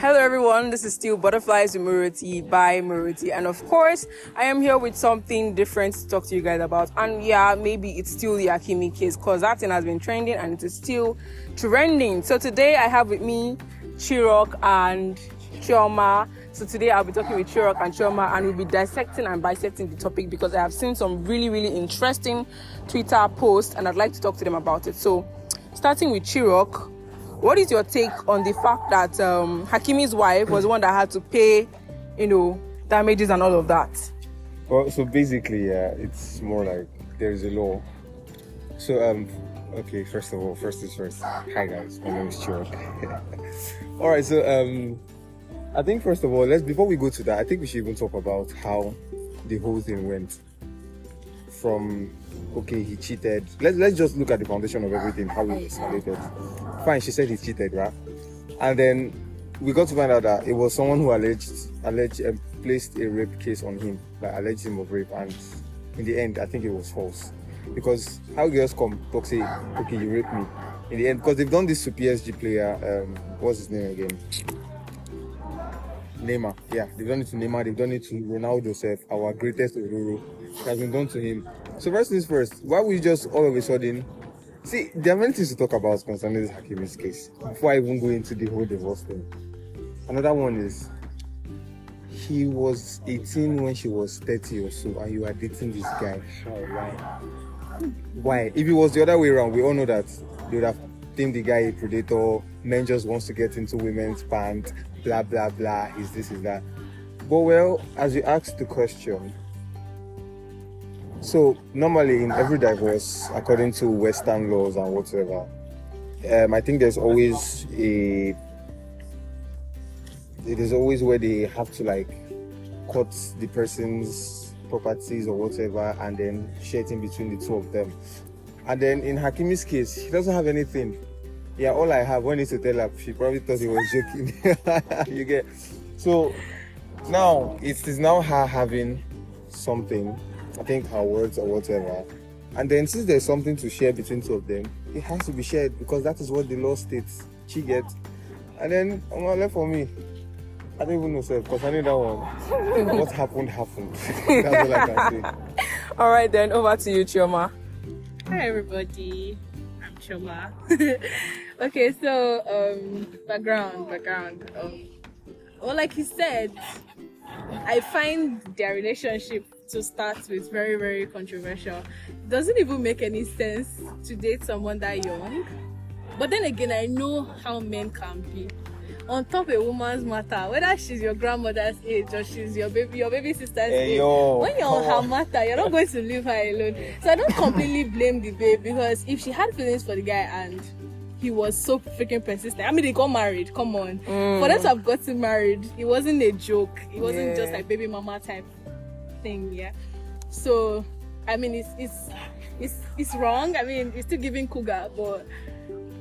Hello everyone, this is still Butterflies with Muruti by Muruti and of course I am here with something different to talk to you guys about and yeah maybe it's still the Hakimi case because that thing has been trending and it is still trending. So today I have with me Chirock and Chioma. So today I'll be talking with Chirock and Chioma and we'll be dissecting and bisecting the topic because I have seen some really really interesting Twitter posts and I'd like to talk to them about it. So starting with Chirock what is your take on the fact that um, Hakimi's wife was the one that had to pay, you know, damages and all of that? Well, so basically, yeah, it's more like there is a law. So, um, okay, first of all, first is first. Hi guys, my name is Chirock. all right, so um, I think first of all, let's before we go to that, I think we should even talk about how the whole thing went from okay, he cheated. Let's let's just look at the foundation of everything, how it escalated. Fine, she said he cheated, right? And then we got to find out that it was someone who alleged alleged uh, placed a rape case on him, like alleged him of rape, and in the end, I think it was false. Because how girls come talk say, okay, you raped me. In the end, because they've done this to PSG player, um, what's his name again? Neymar. Yeah, they've done it to Neymar, they've done it to Ronaldo self, our greatest Ororo. It has been done to him. So first things first, why would you just all of a sudden see there are many things to talk about concerning this Hakimi's case before I even go into the whole divorce thing. Another one is he was 18 when she was 30 or so, and you are dating this guy. Why? Why? If it was the other way around, we all know that they would have deemed the guy a predator. Men just wants to get into women's pants. Blah blah blah. Is this is that? But well, as you asked the question, so normally in every divorce, according to Western laws and whatever, um, I think there's always a it is always where they have to like cut the person's properties or whatever and then share it in between the two of them. And then in Hakimi's case, he doesn't have anything. Yeah, all I have when to tell her, she probably thought he was joking. you get so now it is now her having something I think her words or whatever. And then since there's something to share between two of them, it has to be shared because that is what the law states. She gets. And then I'm um, left for me. I don't even know sir, because I need that one. what happened happened. That's all I can say. All right then, over to you, Chioma. Hi everybody. I'm Chioma. okay, so um background, background. Um well like you said, I find their relationship to start with very very controversial it doesn't even make any sense to date someone that young but then again i know how men can be on top of a woman's matter whether she's your grandmother's age or she's your baby your baby sister's hey, age yo. when you're on her matter you're not going to leave her alone so i don't completely blame the babe because if she had feelings for the guy and he was so freaking persistent. I mean, they got married. Come on, mm. for them to have gotten married, it wasn't a joke. It wasn't yeah. just like baby mama type thing yeah so i mean it's it's it's it's wrong i mean it's still giving cougar but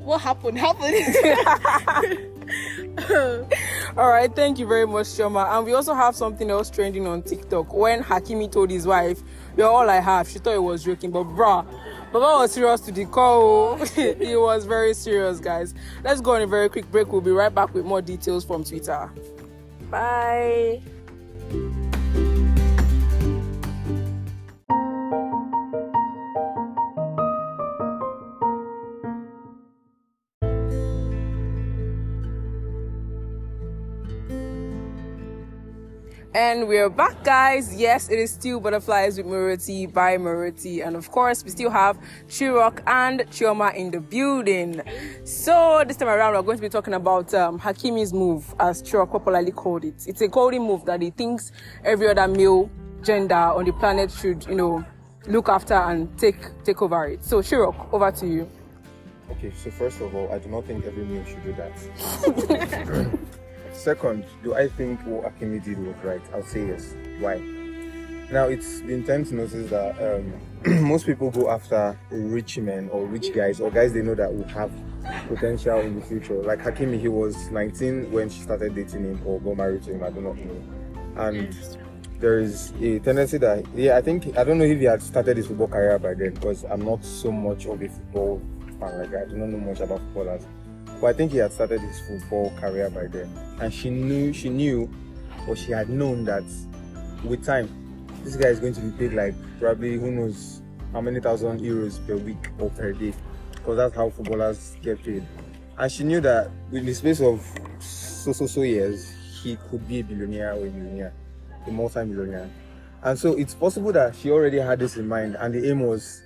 what happened happened all right thank you very much shoma and we also have something else trending on tiktok when hakimi told his wife you're all i have she thought he was joking but bruh Baba was serious to the call. Oh. he was very serious, guys. Let's go on a very quick break. We'll be right back with more details from Twitter. Bye. And we're back, guys. Yes, it is still Butterflies with Muruti by Muruti. And of course, we still have Chirock and Chioma in the building. So, this time around, we're going to be talking about um, Hakimi's move, as Chirock popularly called it. It's a golden move that he thinks every other male gender on the planet should, you know, look after and take take over it. So, Chirock, over to you. Okay, so first of all, I do not think every male should do that. Second, do I think what Hakimi did was right? I'll say yes. Why? Now, it's been time to notice that um, most people go after rich men or rich guys or guys they know that will have potential in the future. Like Hakimi, he was 19 when she started dating him or got married to him. I do not know. And there is a tendency that, yeah, I think, I don't know if he had started his football career by then because I'm not so much of a football fan. Like, I do not know much about footballers. But I think he had started his football career by then. And she knew, she knew, or she had known that with time, this guy is going to be paid like probably who knows how many thousand euros per week or per day, because that's how footballers get paid. And she knew that in the space of so so so years, he could be a billionaire or a millionaire, a multi-millionaire. And so it's possible that she already had this in mind, and the aim was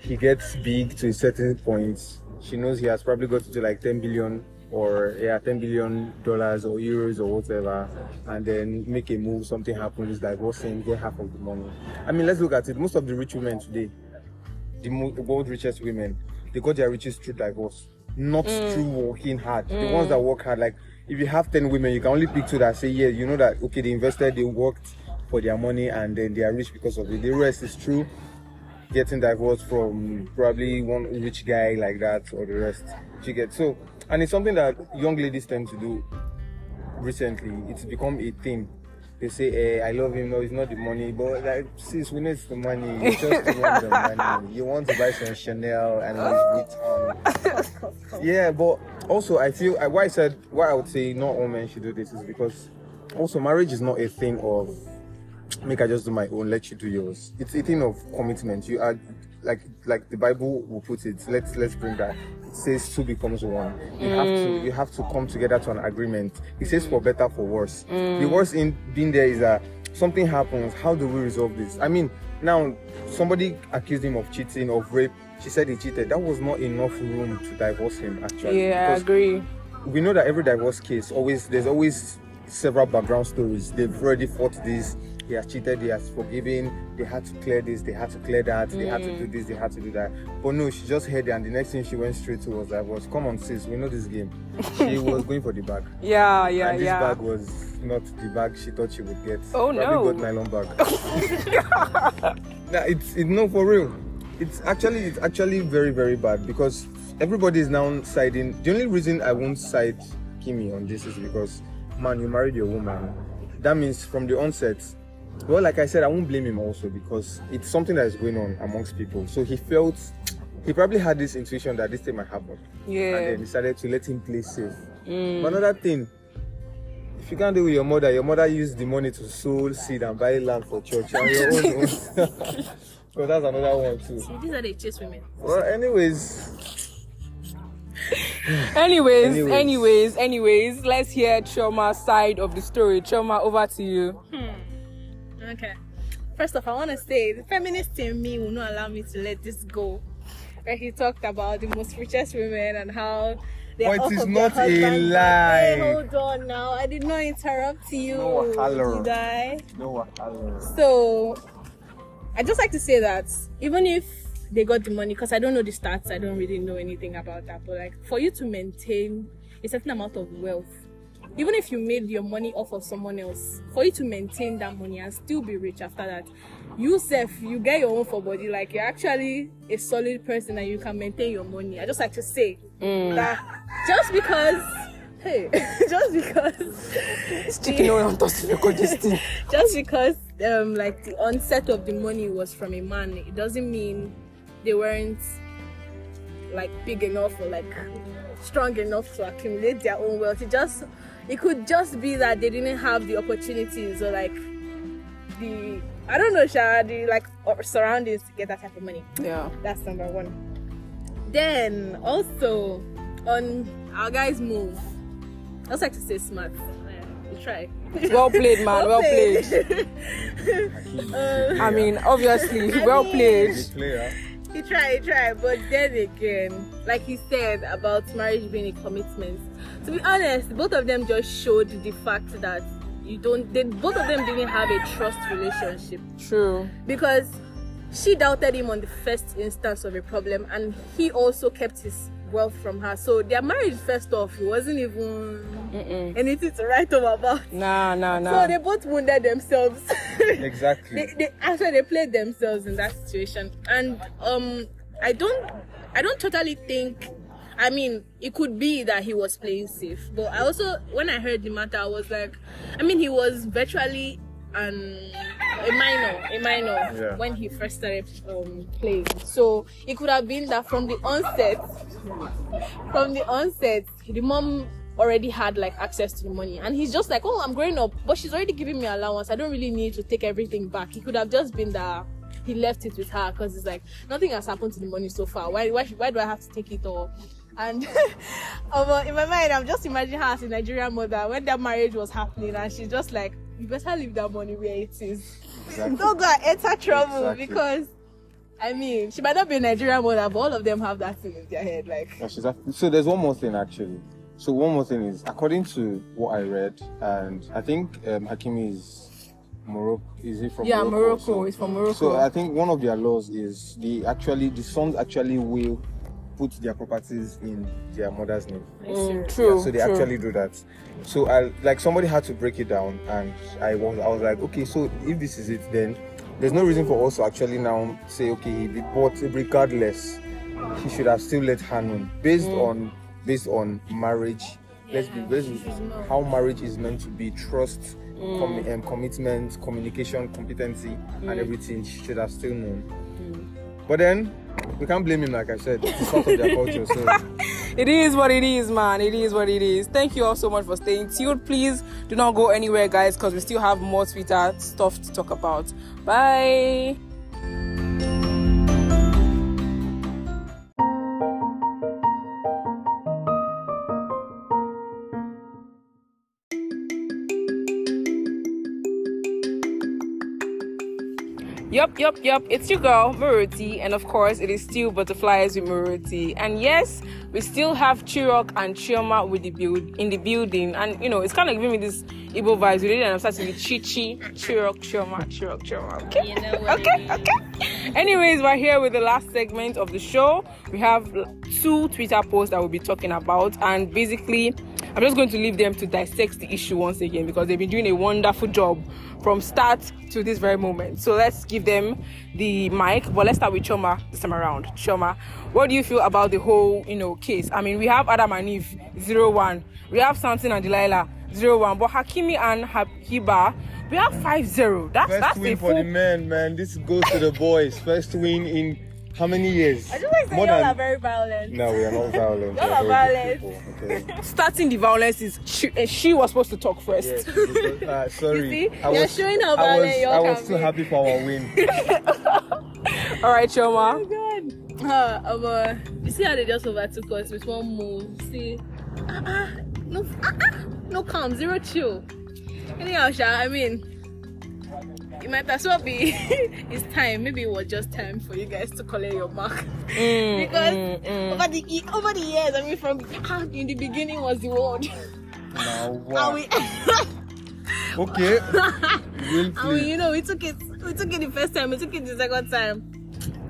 he gets big to a certain point. She knows he has probably got to like 10 billion or yeah, 10 billion dollars or euros or whatever, and then make a move, something happens, like what's saying, get half of the money. I mean, let's look at it. Most of the rich women today, the, mo- the world richest women, they got their riches through divorce, not mm. through working hard. The mm. ones that work hard, like if you have 10 women, you can only pick two that say, yeah, you know that, okay, they invested, they worked for their money, and then they are rich because of it. The rest is true getting divorced from probably one rich guy like that or the rest. You get so, and it's something that young ladies tend to do recently. It's become a thing. They say, eh, I love him. No, it's not the money. But like, sis, we need the money. You just want the money. You want to buy some Chanel and Louis Vuitton. yeah, but also I feel I- why I said why I would say not all men should do this is because also marriage is not a thing of make I just do my own, let you do yours. It's a thing of commitment. You are like like the Bible will put it. Let's let's bring that. It says two becomes one. You have to mm. you have to come together to an agreement. It says for better for worse. The mm. worst in being there is that something happens. How do we resolve this? I mean, now somebody accused him of cheating, of rape. She said he cheated. That was not enough room to divorce him. Actually, Yeah, I agree. we know that every divorce case always there's always several background stories. They've already fought this. He has cheated. He has forgiven. They had to clear this. They had to clear that. They had to do mm. this. They had to do that. But no, she just heard it, and the next thing she went straight to was divorce. Come on, sis. We know this game. She was going for the bag, Yeah, yeah, yeah. and this yeah. bag was not the bag she thought she would get. Oh, Probably no. got nylon bag. Nah, it's it, no for real. It's actually it's actually very very bad because everybody is now siding. The only reason I won't side Kimi on this is because man, you married your woman. That means from the onset. Well, like I said, I won't blame him also because it's something that is going on amongst people. So he felt he probably had this intuition that this thing might happen. Yeah. And then decided to let him play safe. Mm. But another thing, if you can't do with your mother, your mother used the money to sow seed and buy land for church. And your own, because that's another one too. See, these are the chase women. Well, anyways, Anyways, Anyways. anyways, anyways, let's hear Choma side of the story. Choma, over to you. Hmm. Okay. First off, I want to say the feminist in me will not allow me to let this go. Where he talked about the most richest women and how they are But off it is not a lie. Hey, hold on now. I did not interrupt you. No, hello. did I? no, So, I just like to say that even if they got the money, because I don't know the stats, I don't really know anything about that, but like for you to maintain a certain amount of wealth, even if you made your money off of someone else, for you to maintain that money and still be rich after that, you self, you get your own for body, like you're actually a solid person and you can maintain your money. I just like to say that just because. Hey, just because thing. just because um like the onset of the money was from a man it doesn't mean they weren't like big enough or like strong enough to accumulate their own wealth it just it could just be that they didn't have the opportunities or like the i don't know Sha, the like surroundings to get that type of money Yeah. that's number one then also on our guys move i also like to say smart Yeah, we try Well played, man. Well played. Uh, I mean, obviously, well played. He tried, he tried, but then again, like he said about marriage being a commitment. To be honest, both of them just showed the fact that you don't. They both of them didn't have a trust relationship True. because she doubted him on the first instance of a problem, and he also kept his wealth from her. So their marriage, first off, wasn't even anything to write home about. Nah, nah, nah. So they both wounded themselves. Exactly. they, they actually they played themselves in that situation and um i don't i don't totally think i mean it could be that he was playing safe but i also when i heard the matter i was like i mean he was virtually an a minor, a minor Yeah. when he first started um, playing. So it could have been that from the onset, from the onset, the mom already had like access to the money, and he's just like, oh, I'm growing up, but she's already giving me allowance. I don't really need to take everything back. He could have just been that he left it with her because it's like nothing has happened to the money so far. Why, why, should- why do I have to take it all? And um, in my mind, I'm just imagining her as a Nigerian mother when that marriage was happening, and she's just like, "You better leave that money where it is. Exactly. Don't go and enter trouble Exactly. because." I mean, she might not be a Nigerian mother, but all of them have that thing in their head. Like, Yeah, she's act- So there's one more thing actually. So one more thing is, according to what I read, and I think um, Hakimi is Morocco. Is he from Yeah, Morocco? Morocco. So- It's from Morocco. So I think one of their laws is the actually the sons actually will put their properties in their mother's name. Mm, Yeah, true. so they true. actually do that. So I like somebody had to break it down, and I was I was like, okay, so if this is it, then there's no reason for us to actually now say, okay, if he bought regardless, he should have still let her know based Mm. on based on marriage. Let's be based on how marriage is meant to be trust. Mm. Com- um, commitment, communication, competency, Mm. and everything she should have still known. But then we can't blame him, like I said, it's part of their culture. So It is what it is, man. It is what it is. Thank you all so much for staying tuned. Please do not go anywhere, guys, because we still have more Twitter stuff to talk about. Bye. Yup, yup, yup. It's your girl, Maruti, and of course, it is still Butterflies with Maruti. And yes, we still have Chirock and Chioma with the build in the building. And you know, it's kind of giving me this Igbo vibes. We did and I'm starting to with Chichi, Chirock, Chioma, Chirock, Chioma. Okay, You know okay, okay. Anyways, we're here with the last segment of the show. We have two Twitter posts that we'll be talking about, and basically, I'm just going to leave them to dissect the issue once again because they've been doing a wonderful job from start to this very moment. So let's give them the mic. But let's start with Choma this time around. Choma, what do you feel about the whole, you know, case? I mean, we have Adam and Eve zero one. We have Samson and Delilah zero one. But Hakimi and Habiba, we have five zero. That's First that's win for the full. men, man. This goes to the boys. First win in how many years? I just like More saying y'all than- are very violent. No, we are not violent. Y'all are violent. Okay. starting the violence is she, uh, she was supposed to talk first. Yes, because, uh, sorry. You see? I You're was, showing how violent y'all I was can too be. happy for our win. All right, Choma. God. Uh, um, uh, you see how they just overtook us with one move? See? Uh, uh, no, uh, uh, no calm, zero chill. Anyhow, Sha, I mean, it might as well be it's time. Maybe it was just time for you guys to collect your mark. Mm, because mm, mm. over the e- over the years, I mean, from in the beginning was the world. Now, and wow. we, Okay. And we, you know, we took it. We took it the first time. We took it the second time.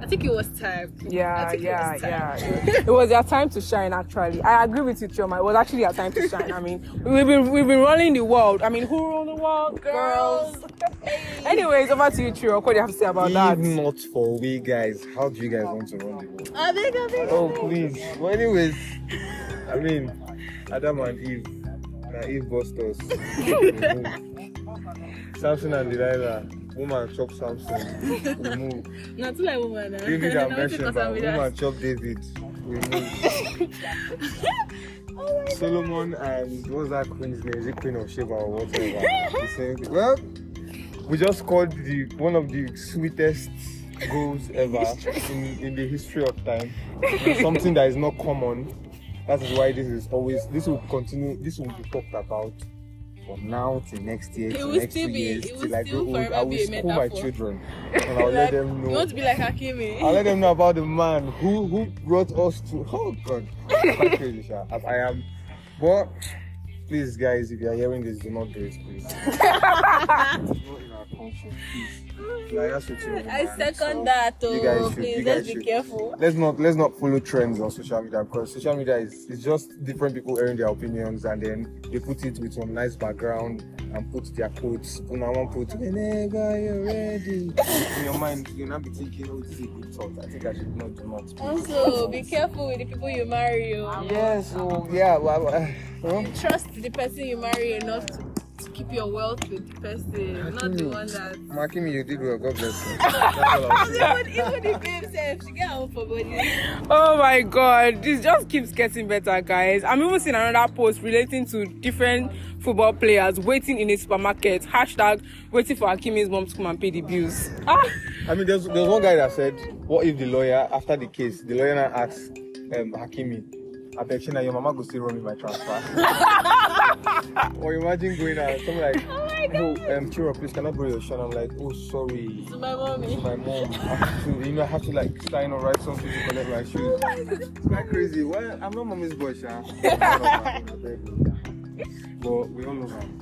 I think it was time. I Yeah, it yeah, was time. yeah. It, it was their time to shine. Actually, I agree with you, Choma. It was actually their time to shine. I mean, we've been we've been running the world. I mean, who run the world? Girls. Anyways, over to you, Chiro. What do you have to say about that? Not for we guys, how do you guys want to run the world? I think, I think. Oh please. Well, anyways, I mean, Adam and Eve. Now Eve bust us. Samson and Delilah. Woman chop Samson. We move. Not too like woman. eh? David No, and we take us Bathsheba. and Woman chop David. We move. Oh Solomon and what was that queen's name? Is it Queen of Sheba or whatever? The same thing. Well, we just scored the one of the sweetest goals ever in, in the history of time. Something that is not common. That is why this is always this will continue. This will be talked about from now till next year, It till next two be- years, it till oh, I still grow old. I will school my children and I'll let Like, them You know. want to be like Hakimi? I'll let them know about the man who who brought us to. Oh God, Quite crazy, sha. As I am. But please, guys, if you are hearing this, do not do it, please. it's please. Like, that's what you I second So, that. you Oh, guys should- please, you let's guys be should. careful. Let's not let's not follow trends on social media because social media is, is just different people airing their opinions and then they put it with some nice background and put their quotes. Una one put whenever you're ready. In your mind, you'll not be thinking, oh, this is a good thought. I think I should not do not. Also, be careful with the people you marry. Oh. Yeah, so yeah, well, well, Trust the person you marry enough to to keep your wealth with the person, not the one that. Makimi, you did well. God bless you. Even, even the babe self, she get out for body. Oh my god, this just keeps getting better, guys. I'm even seeing another post relating to different football players waiting in a supermarket. Hashtag waiting for Hakimi's mom to come and pay the bills. Ah, I mean, there's, there's one guy that said, What if the lawyer, after the case, the lawyer now asks um, Hakimi, Now your mama go still run me my transfer. or imagine going out, something like, Oh my No, um, Chiro, please, can I borrow your shirt? I'm like, Oh, sorry. To my mommy. my mom. I have to, you know, I have to like sign or write something to collect my shoes. It's quite crazy. Well, I'm not mommy's boy, Sha. but we all know her.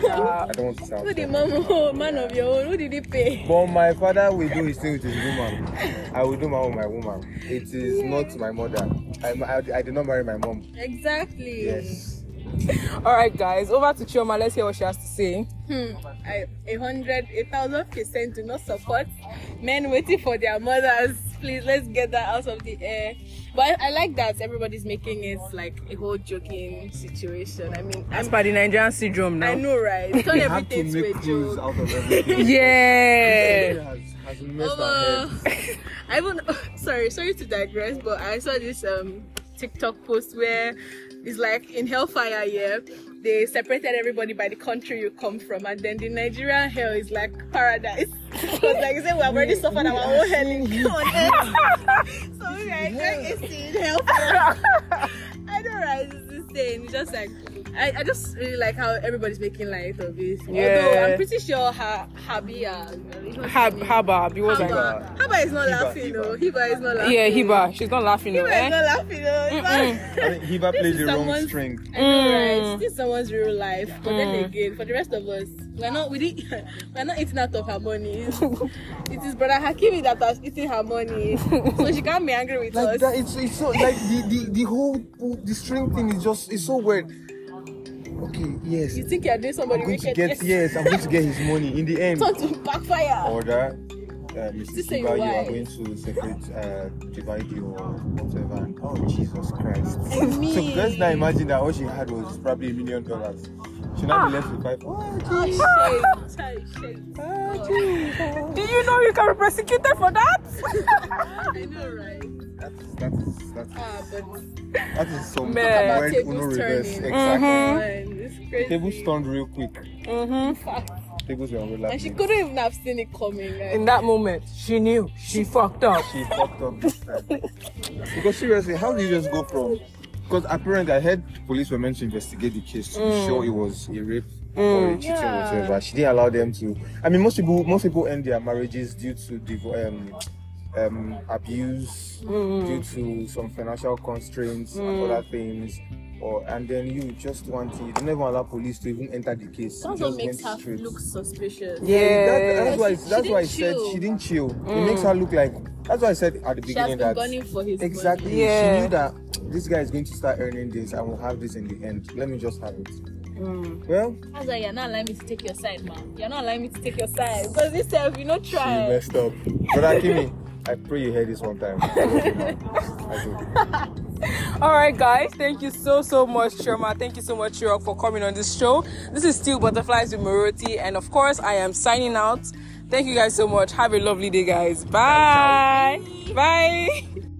Yeah. I don't want to sound. Who the mom, man of your own? Who did he pay? But my father will do his thing with his woman. I will do my own my woman. It is not my mother. I, I, I did not marry my mom. Exactly. Yes. All right, guys, over to Chioma. Let's hear what she has to say. Hmm. I, a hundred, a thousand percent do not support men waiting for their mothers. Please, let's get that out of the air. But I, I like that everybody's making it like a whole joking situation. I mean, As I'm, per the Nigerian syndrome now. I know, right? Turn They have to everything to make a joke. out of everything. Yeah. has, has messed Uh, our heads. I even sorry, sorry to digress, but I saw this um TikTok post where it's like in Hellfire, yeah, they separated everybody by the country you come from, and then the Nigerian hell is like paradise. Because like I said, we have already suffered our own hell in on earth. so we are a scene in Hellfire. I don't know, it's insane. It's just like I, I just really like how everybody's making light of it. Although Yeah. I'm pretty sure ha- Habia, Hab, Haba, be what's her name? Haba. Haba is not Hiba, laughing, Hiba. though. Hiba is not laughing. Yeah, Hiba. She's not laughing, though, Hiba is eh? not laughing, though. Hiba- I mean, Hiba This played the wrong string. I know, Mm. right? This is someone's real life. But then again, for the rest of us, we're not we did, we're not eating out of her money. it is brother Hakimi that was eating her money. so she can't be angry with Like us. that, it's, it's so like the, the, the whole the string thing is just it's so weird. Okay, yes. You think you're doing somebody I'm going to get yes, I'm going to get his money in the end. Turn to backfire. Order, uh, Mrs. Kiba, you are going to separate, uh, divide you or whatever. Oh Jesus Christ! I So let's now imagine that all she had was probably a million dollars. She now be ah. left with five. Oh, Oh, shit. Child, shit. Do you know you can be prosecuted for that? Ah, I know, right? that's that's that's Ah, but that is some Man. About Uno reverse. turning. Exactly. Mm-hmm. man, it's crazy. Tables turned real quick. mm-hmm. Tables were overlapping. And she couldn't even have seen it coming. Like, In that moment, she knew she fucked up. She fucked up because seriously, how do you just go from? Because apparently, I heard police were meant to investigate the case to be sure it was a rape or a cheating Yeah. or whatever. She didn't allow them to. I mean, most people, most people end their marriages due to div- um, um, abuse, due to some financial constraints and other things. Or and then you just want to. You don't even allow police to even enter the case. You That's what just makes her straight. look suspicious. Yeah. That, that's why. She- she That's why I said she didn't chill. It makes mm. her look like. That's why I said at the She has beginning been that gunning for his exactly. money. Yeah. She knew that this guy is going to start earning this, and we'll have this in the end. Let me just have it. Mm. Well, That's why you're not allowing me to take your side, man. You're not allowing me to take your side. Because this self, you know, she try. messed up. Brother Kimi, I pray you hear this one time. I do. All right, guys. Thank you so so much, Sherma. Thank you so much, Chirock, for coming on this show. This is still Butterflies with Moroti, and of course, I am signing out. Thank you guys so much. Have a lovely day, guys. Bye. Bye.